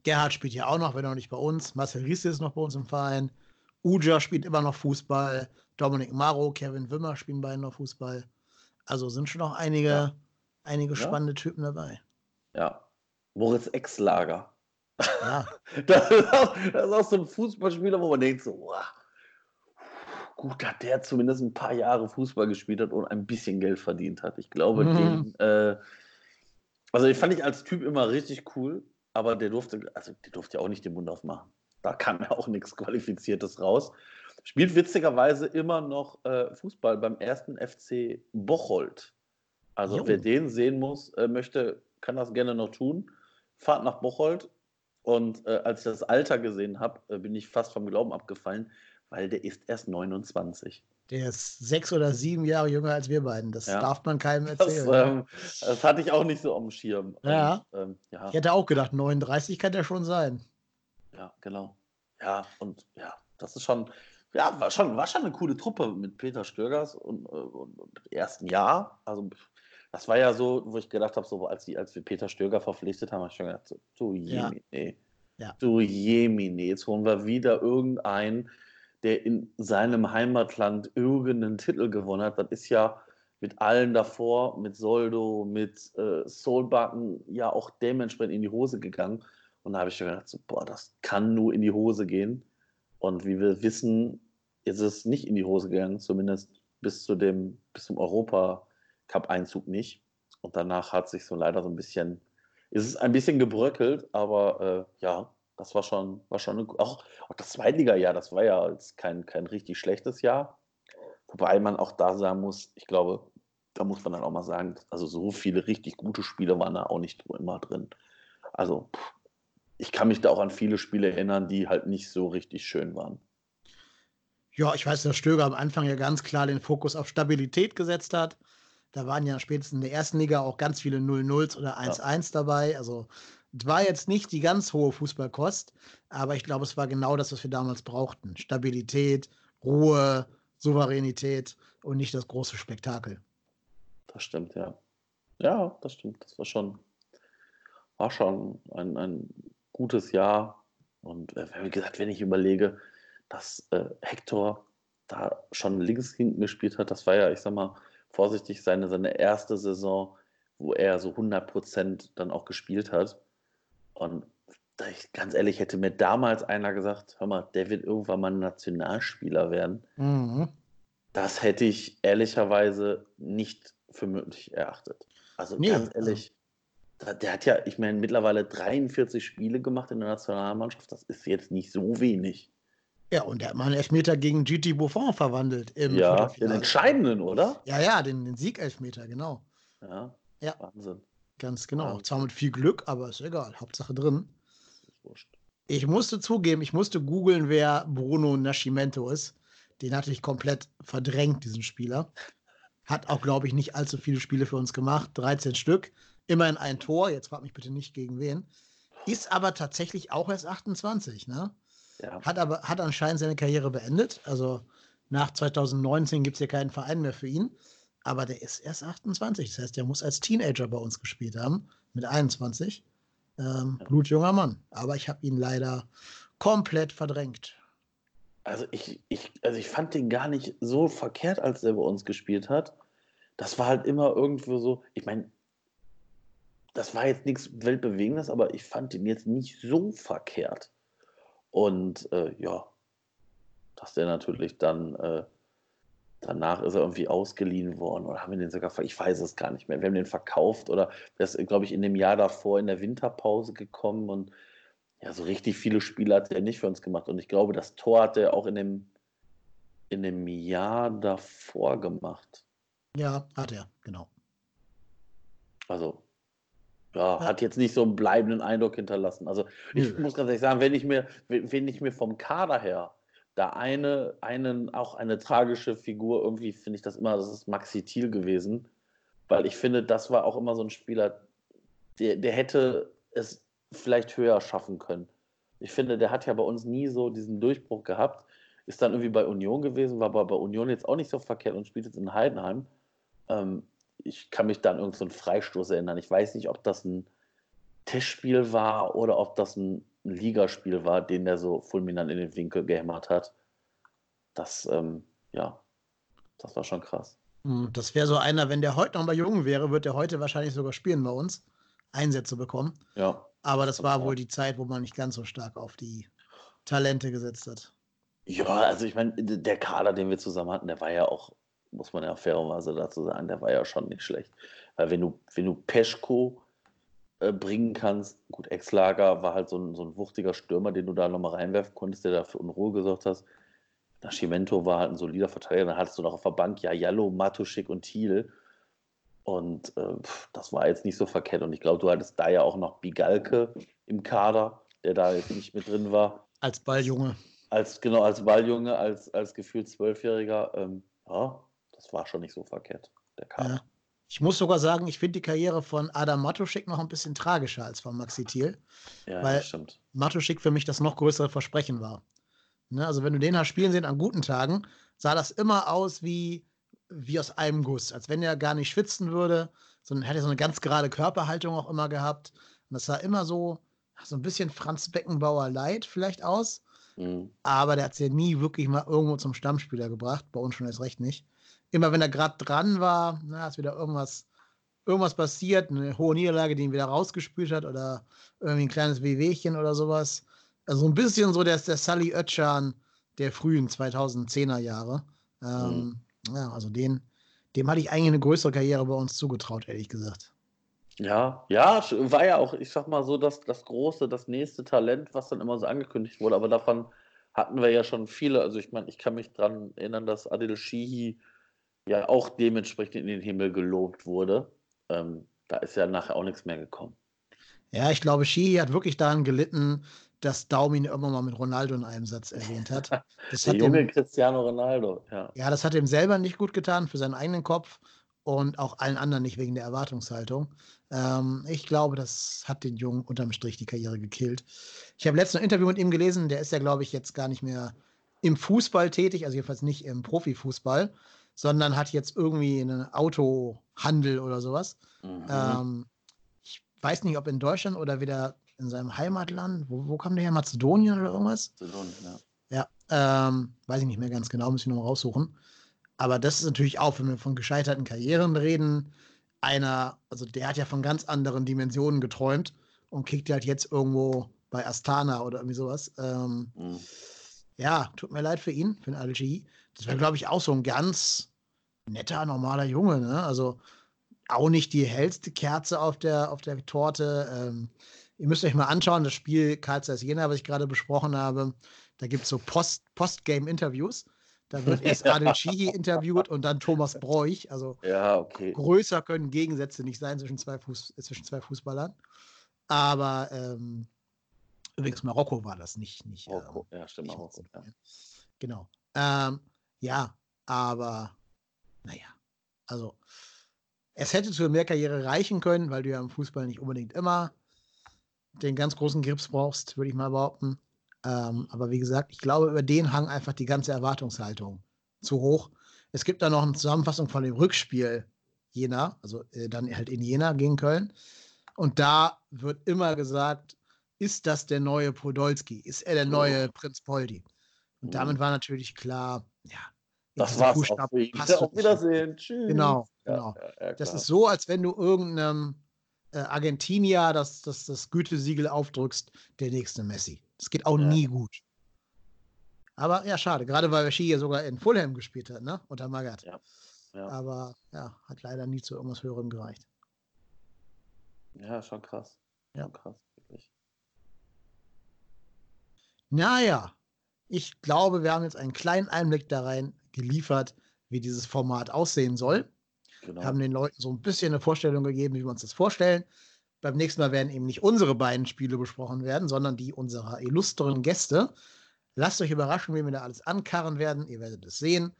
Gerhard spielt ja auch noch, wenn auch nicht bei uns. Marcel Riese ist noch bei uns im Verein. Uja spielt immer noch Fußball. Dominik Maro, Kevin Wimmer spielen beide noch Fußball. Also sind schon noch einige, ja. einige spannende ja. Typen dabei. Ja. Moritz Exlager. Ja. das, ist auch, das, ist auch, so ein Fußballspieler, wo man denkt so, wow, gut, dass der zumindest ein paar Jahre Fußball gespielt hat und ein bisschen Geld verdient hat. Ich glaube, mhm. den, äh, also den fand ich als Typ immer richtig cool, aber der durfte, also der durfte ja auch nicht den Mund aufmachen. Da kam ja auch nichts Qualifiziertes raus. Spielt witzigerweise immer noch äh, Fußball beim ersten FC Bocholt. Also jo. wer den sehen muss, äh, möchte, kann das gerne noch tun. Fahrt nach Bocholt. Und äh, als ich das Alter gesehen habe, äh, bin ich fast vom Glauben abgefallen, weil der ist erst 29. Der ist sechs oder sieben Jahre jünger als wir beiden. Das ja. darf man keinem erzählen. Das, ähm, das, hatte ich auch nicht so dem Schirm. Ja. Und, ähm, ja. Ich hätte auch gedacht, 39 kann der schon sein. Ja, genau. Ja, und ja, das ist schon, ja, war schon, war schon eine coole Truppe mit Peter Stögers und, äh, und, und im ersten Jahr. Also, das war ja so, wo ich gedacht habe, so als, die, als wir Peter Stöger verpflichtet haben, habe ich schon gedacht, so, du Jemine, ja. ja. du Jemine, jetzt holen wir wieder irgendeinen, der in seinem Heimatland irgendeinen Titel gewonnen hat. Das ist ja mit allen davor, mit Soldo, mit äh, Soulbacken, ja auch dementsprechend in die Hose gegangen. Und da habe ich schon gedacht, so, boah, das kann nur in die Hose gehen. Und wie wir wissen, ist es nicht in die Hose gegangen, zumindest bis zu dem, bis zum Europacup-Einzug nicht. Und danach hat sich so leider so ein bisschen, ist es ein bisschen gebröckelt, aber äh, ja, das war schon, war schon eine, auch, auch das Zweitliga-Jahr, das war ja kein, kein richtig schlechtes Jahr. Wobei man auch da sagen muss, ich glaube, da muss man dann auch mal sagen, also so viele richtig gute Spiele waren da auch nicht immer drin. Also pff, ich kann mich da auch an viele Spiele erinnern, die halt nicht so richtig schön waren. Ja, ich weiß, dass Stöger am Anfang ja ganz klar den Fokus auf Stabilität gesetzt hat. Da waren ja spätestens in der ersten Liga auch ganz viele 0-0s oder 1-1 ja. dabei. Also es war jetzt nicht die ganz hohe Fußballkost, aber ich glaube, es war genau das, was wir damals brauchten. Stabilität, Ruhe, Souveränität und nicht das große Spektakel. Das stimmt, ja. Ja, das stimmt. Das war schon, war schon ein, ein gutes Jahr. Und äh, wie gesagt, wenn ich überlege, dass äh, Hector da schon links hinten gespielt hat, das war ja, ich sag mal, vorsichtig seine, seine erste Saison, wo er so 100 dann auch gespielt hat. Und ich, ganz ehrlich, hätte mir damals einer gesagt, hör mal, der wird irgendwann mal ein Nationalspieler werden. Mhm. Das hätte ich ehrlicherweise nicht für möglich erachtet. Also Nee, ganz ehrlich, da- der hat ja, ich meine, mittlerweile 43 Spiele gemacht in der Nationalmannschaft. Das ist jetzt nicht so wenig. Ja, und der hat mal einen Elfmeter gegen GT Buffon verwandelt im Ja, den entscheidenden, oder? Ja, ja, den, den Siegelfmeter, genau. Ja, Ja. Wahnsinn. Ganz genau. Wahnsinn. Zwar mit viel Glück, aber ist egal. Hauptsache drin. Ich musste zugeben, ich musste googeln, wer Bruno Nascimento ist. Den hatte ich komplett verdrängt, diesen Spieler. Hat auch, glaube ich, nicht allzu viele Spiele für uns gemacht. 13 Stück. Immerhin ein Tor. Jetzt frag mich bitte nicht gegen wen. Ist aber tatsächlich auch erst 28, ne? Ja. Hat aber hat anscheinend seine Karriere beendet. Also nach 2019 gibt es hier keinen Verein mehr für ihn. Aber der ist erst 28. Das heißt, der muss als Teenager bei uns gespielt haben. Mit 21. Ähm, blutjunger Mann. Aber ich habe ihn leider komplett verdrängt. Also ich, ich, also ich fand den gar nicht so verkehrt, als der bei uns gespielt hat. Das war halt immer irgendwo so, ich meine, das war jetzt nichts Weltbewegendes, aber ich fand ihn jetzt nicht so verkehrt. Und äh, ja, dass der natürlich dann, äh, danach ist er irgendwie ausgeliehen worden oder haben wir den sogar, ich weiß es gar nicht mehr. Wir haben den verkauft oder der ist, glaube ich, in dem Jahr davor in der Winterpause gekommen und ja, so richtig viele Spiele hat er nicht für uns gemacht. Und ich glaube, das Tor hat er auch in dem, in dem Jahr davor gemacht. Ja, hat er, genau. Also, ja, hat jetzt nicht so einen bleibenden Eindruck hinterlassen. Also, ich Nö. muss ganz ehrlich sagen, wenn ich mir, wenn ich mir vom Kader her da eine, einen, auch eine tragische Figur, irgendwie finde ich das immer, das ist Maxi Thiel gewesen, weil ich finde, das war auch immer so ein Spieler, der, der hätte es vielleicht höher schaffen können. Ich finde, der hat ja bei uns nie so diesen Durchbruch gehabt, ist dann irgendwie bei Union gewesen, war aber bei Union jetzt auch nicht so verkehrt und spielt jetzt in Heidenheim. Ähm, ich kann mich dann irgend so einen Freistoß erinnern. Ich weiß nicht, ob das ein Testspiel war oder ob das ein, Ligaspiel war, den der so fulminant in den Winkel gehämmert hat. Das, ähm, ja, das war schon krass. Hm, Das wäre so einer, wenn der heute noch mal jung wäre, wird der heute wahrscheinlich sogar spielen bei uns. Einsätze bekommen. Ja. Aber das war wohl die Zeit, wo man nicht ganz so stark auf die Talente gesetzt hat. Ja, also ich meine, der Kader, den wir zusammen hatten, der war ja auch, muss man ja fairerweise dazu sagen, der war ja schon nicht schlecht. Weil wenn du, wenn du Peschko äh, bringen kannst, gut, Ex-Lager war halt so ein, so ein wuchtiger Stürmer, den du da nochmal reinwerfen konntest, der da für Unruhe gesorgt hast. Nascimento war halt ein solider Verteidiger, dann hattest du noch auf der Bank ja Jallo, Matuschik und Thiel. Und äh, das war jetzt nicht so verkehrt. Und ich glaube, du hattest da ja auch noch Bigalke im Kader, der da jetzt nicht mit drin war Als Balljunge. als genau als Balljunge, als, als gefühlt Zwölfjähriger, ähm, ja, das war schon nicht so verkehrt, der Kader. Ja. Ich muss sogar sagen, ich finde die Karriere von Adam Matuschik noch ein bisschen tragischer als von Maxi Thiel. Ja, weil stimmt. Matuschik für mich das noch größere Versprechen war. Ne, also wenn du den hast spielen sehen an guten Tagen, sah das immer aus wie, wie aus einem Guss. Als wenn er gar nicht schwitzen würde, sondern hätte so eine ganz gerade Körperhaltung auch immer gehabt. Und das sah immer so, so ein bisschen Franz Beckenbauer Light vielleicht aus. Mhm. Aber der hat es ja nie wirklich mal irgendwo zum Stammspieler gebracht. Bei uns schon erst recht nicht. Immer wenn er gerade dran war, na, ist wieder irgendwas, irgendwas passiert, eine hohe Niederlage, die ihn wieder rausgespült hat oder irgendwie ein kleines Wehwehchen oder sowas. Also ein bisschen so der, der Sully Oetschan der frühen 2010er Jahre. Ähm, Ja, also den, dem hatte ich eigentlich eine größere Karriere bei uns zugetraut, ehrlich gesagt. Ja, ja, war ja auch, ich sag mal so, das, das große, das nächste Talent, was dann immer so angekündigt wurde, aber davon hatten wir ja schon viele. Also ich meine, ich kann mich dran erinnern, dass Adil Shihi ja auch dementsprechend in den Himmel gelobt wurde. Ähm, da ist ja nachher auch nichts mehr gekommen. Ja, ich glaube, Shihi hat wirklich daran gelitten, dass Daum ihn irgendwann mal mit Ronaldo in einem Satz erwähnt hat. Das Der hat junge dem, Cristiano Ronaldo, ja. ja, das hat ihm selber nicht gut getan für seinen eigenen Kopf und auch allen anderen nicht wegen der Erwartungshaltung. Ähm, ich glaube, das hat den Jungen unterm Strich die Karriere gekillt. Ich habe letztens ein Interview mit ihm gelesen, der ist ja, glaube ich, jetzt gar nicht mehr im Fußball tätig, also jedenfalls nicht im Profifußball, sondern hat jetzt irgendwie einen Autohandel oder sowas. Mhm. Ähm, ich weiß nicht, ob in Deutschland oder wieder in seinem Heimatland. Wo, wo kam der her? Mazedonien oder irgendwas? Mazedonien, ja. Ja, ähm, weiß ich nicht mehr ganz genau, muss ich nochmal raussuchen. Aber das ist natürlich auch, wenn wir von gescheiterten Karrieren reden, einer, also der hat ja von ganz anderen Dimensionen geträumt und kriegt halt jetzt irgendwo bei Astana oder irgendwie sowas. Ähm, Mhm. Ja, tut mir leid für ihn, für den Algi. Das wäre, glaube ich, auch so ein ganz netter, normaler Junge. Ne? Also auch nicht die hellste Kerze auf der, auf der Torte. Ähm, ihr müsst euch mal anschauen, das Spiel Karl Zeiss Jena, was ich gerade besprochen habe. Da gibt es so Post, Postgame-Interviews. Da wird erst Adel Chihi interviewt und dann Thomas Broich. Also Ja, okay. größer können Gegensätze nicht sein zwischen zwei, Fuß, äh, zwischen zwei Fußballern. Aber ähm, übrigens Marokko war das nicht. nicht ähm, Marokko. Ja, stimmt, Marokko. Ja. Genau. Ähm, ja, aber naja, also es hätte zu mehr Karriere reichen können, weil du ja im Fußball nicht unbedingt immer den ganz großen Grips brauchst, würde ich mal behaupten. Ähm, aber wie gesagt, ich glaube, über den hang einfach die ganze Erwartungshaltung zu hoch. Es gibt da noch eine Zusammenfassung von dem Rückspiel Jena, also äh, dann halt in Jena gegen Köln. Und da wird immer gesagt, ist das der neue Podolski? Ist er der neue Prinz Poldi? Und damit war natürlich klar, ja. Das war's auch für ihn. passt du Auf. Wiedersehen. Tschüss. Genau, genau. ja, ja, das ist so, als wenn du irgendeinem äh, Argentinier das, das, das Gütesiegel aufdrückst, der nächste Messi. Das geht auch Ja. nie gut. Aber ja, schade, gerade weil Schi ja sogar in Fulham gespielt hat, ne? Unter Magath. Ja. Ja. Aber ja, hat leider nie zu irgendwas Höherem gereicht. ja, schon krass. Ja. Schon krass, wirklich. Naja, ich glaube, wir haben jetzt einen kleinen Einblick da rein geliefert, wie dieses Format aussehen soll. Genau. Wir haben den Leuten so ein bisschen eine Vorstellung gegeben, wie wir uns das vorstellen. Beim nächsten Mal werden eben nicht unsere beiden Spiele besprochen werden, sondern die unserer illustren Gäste. Lasst euch überraschen, wie wir da alles ankarren werden. Ihr werdet es sehen.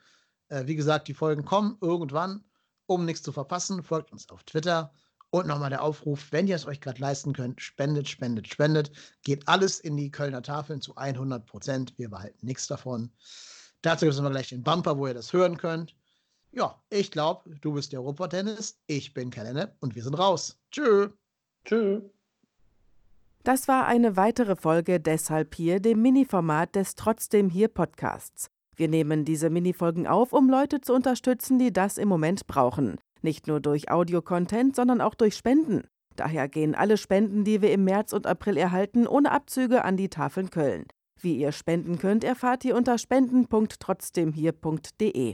Äh, wie gesagt, die Folgen kommen irgendwann. Um nichts zu verpassen, folgt uns auf Twitter. Und nochmal der Aufruf, wenn ihr es euch gerade leisten könnt, spendet, spendet, spendet. Geht alles in die Kölner Tafeln zu 100 Prozent. Wir behalten nichts davon. Dazu gibt es immer gleich den Bumper, wo ihr das hören könnt. Ja, ich glaube, du bist der Robot-Tennis, ich bin Kalenne und wir sind raus. Tschö. Tschüss. Das war eine weitere Folge Deshalb hier, dem Mini-Format des Trotzdem hier Podcasts. Wir nehmen diese Minifolgen auf, um Leute zu unterstützen, die das im Moment brauchen. Nicht nur durch Audio-Content, sondern auch durch Spenden. Daher gehen alle Spenden, die wir im März und April erhalten, ohne Abzüge an die Tafeln Köln. Wie ihr spenden könnt, erfahrt ihr unter spenden.trotzdemhier.de.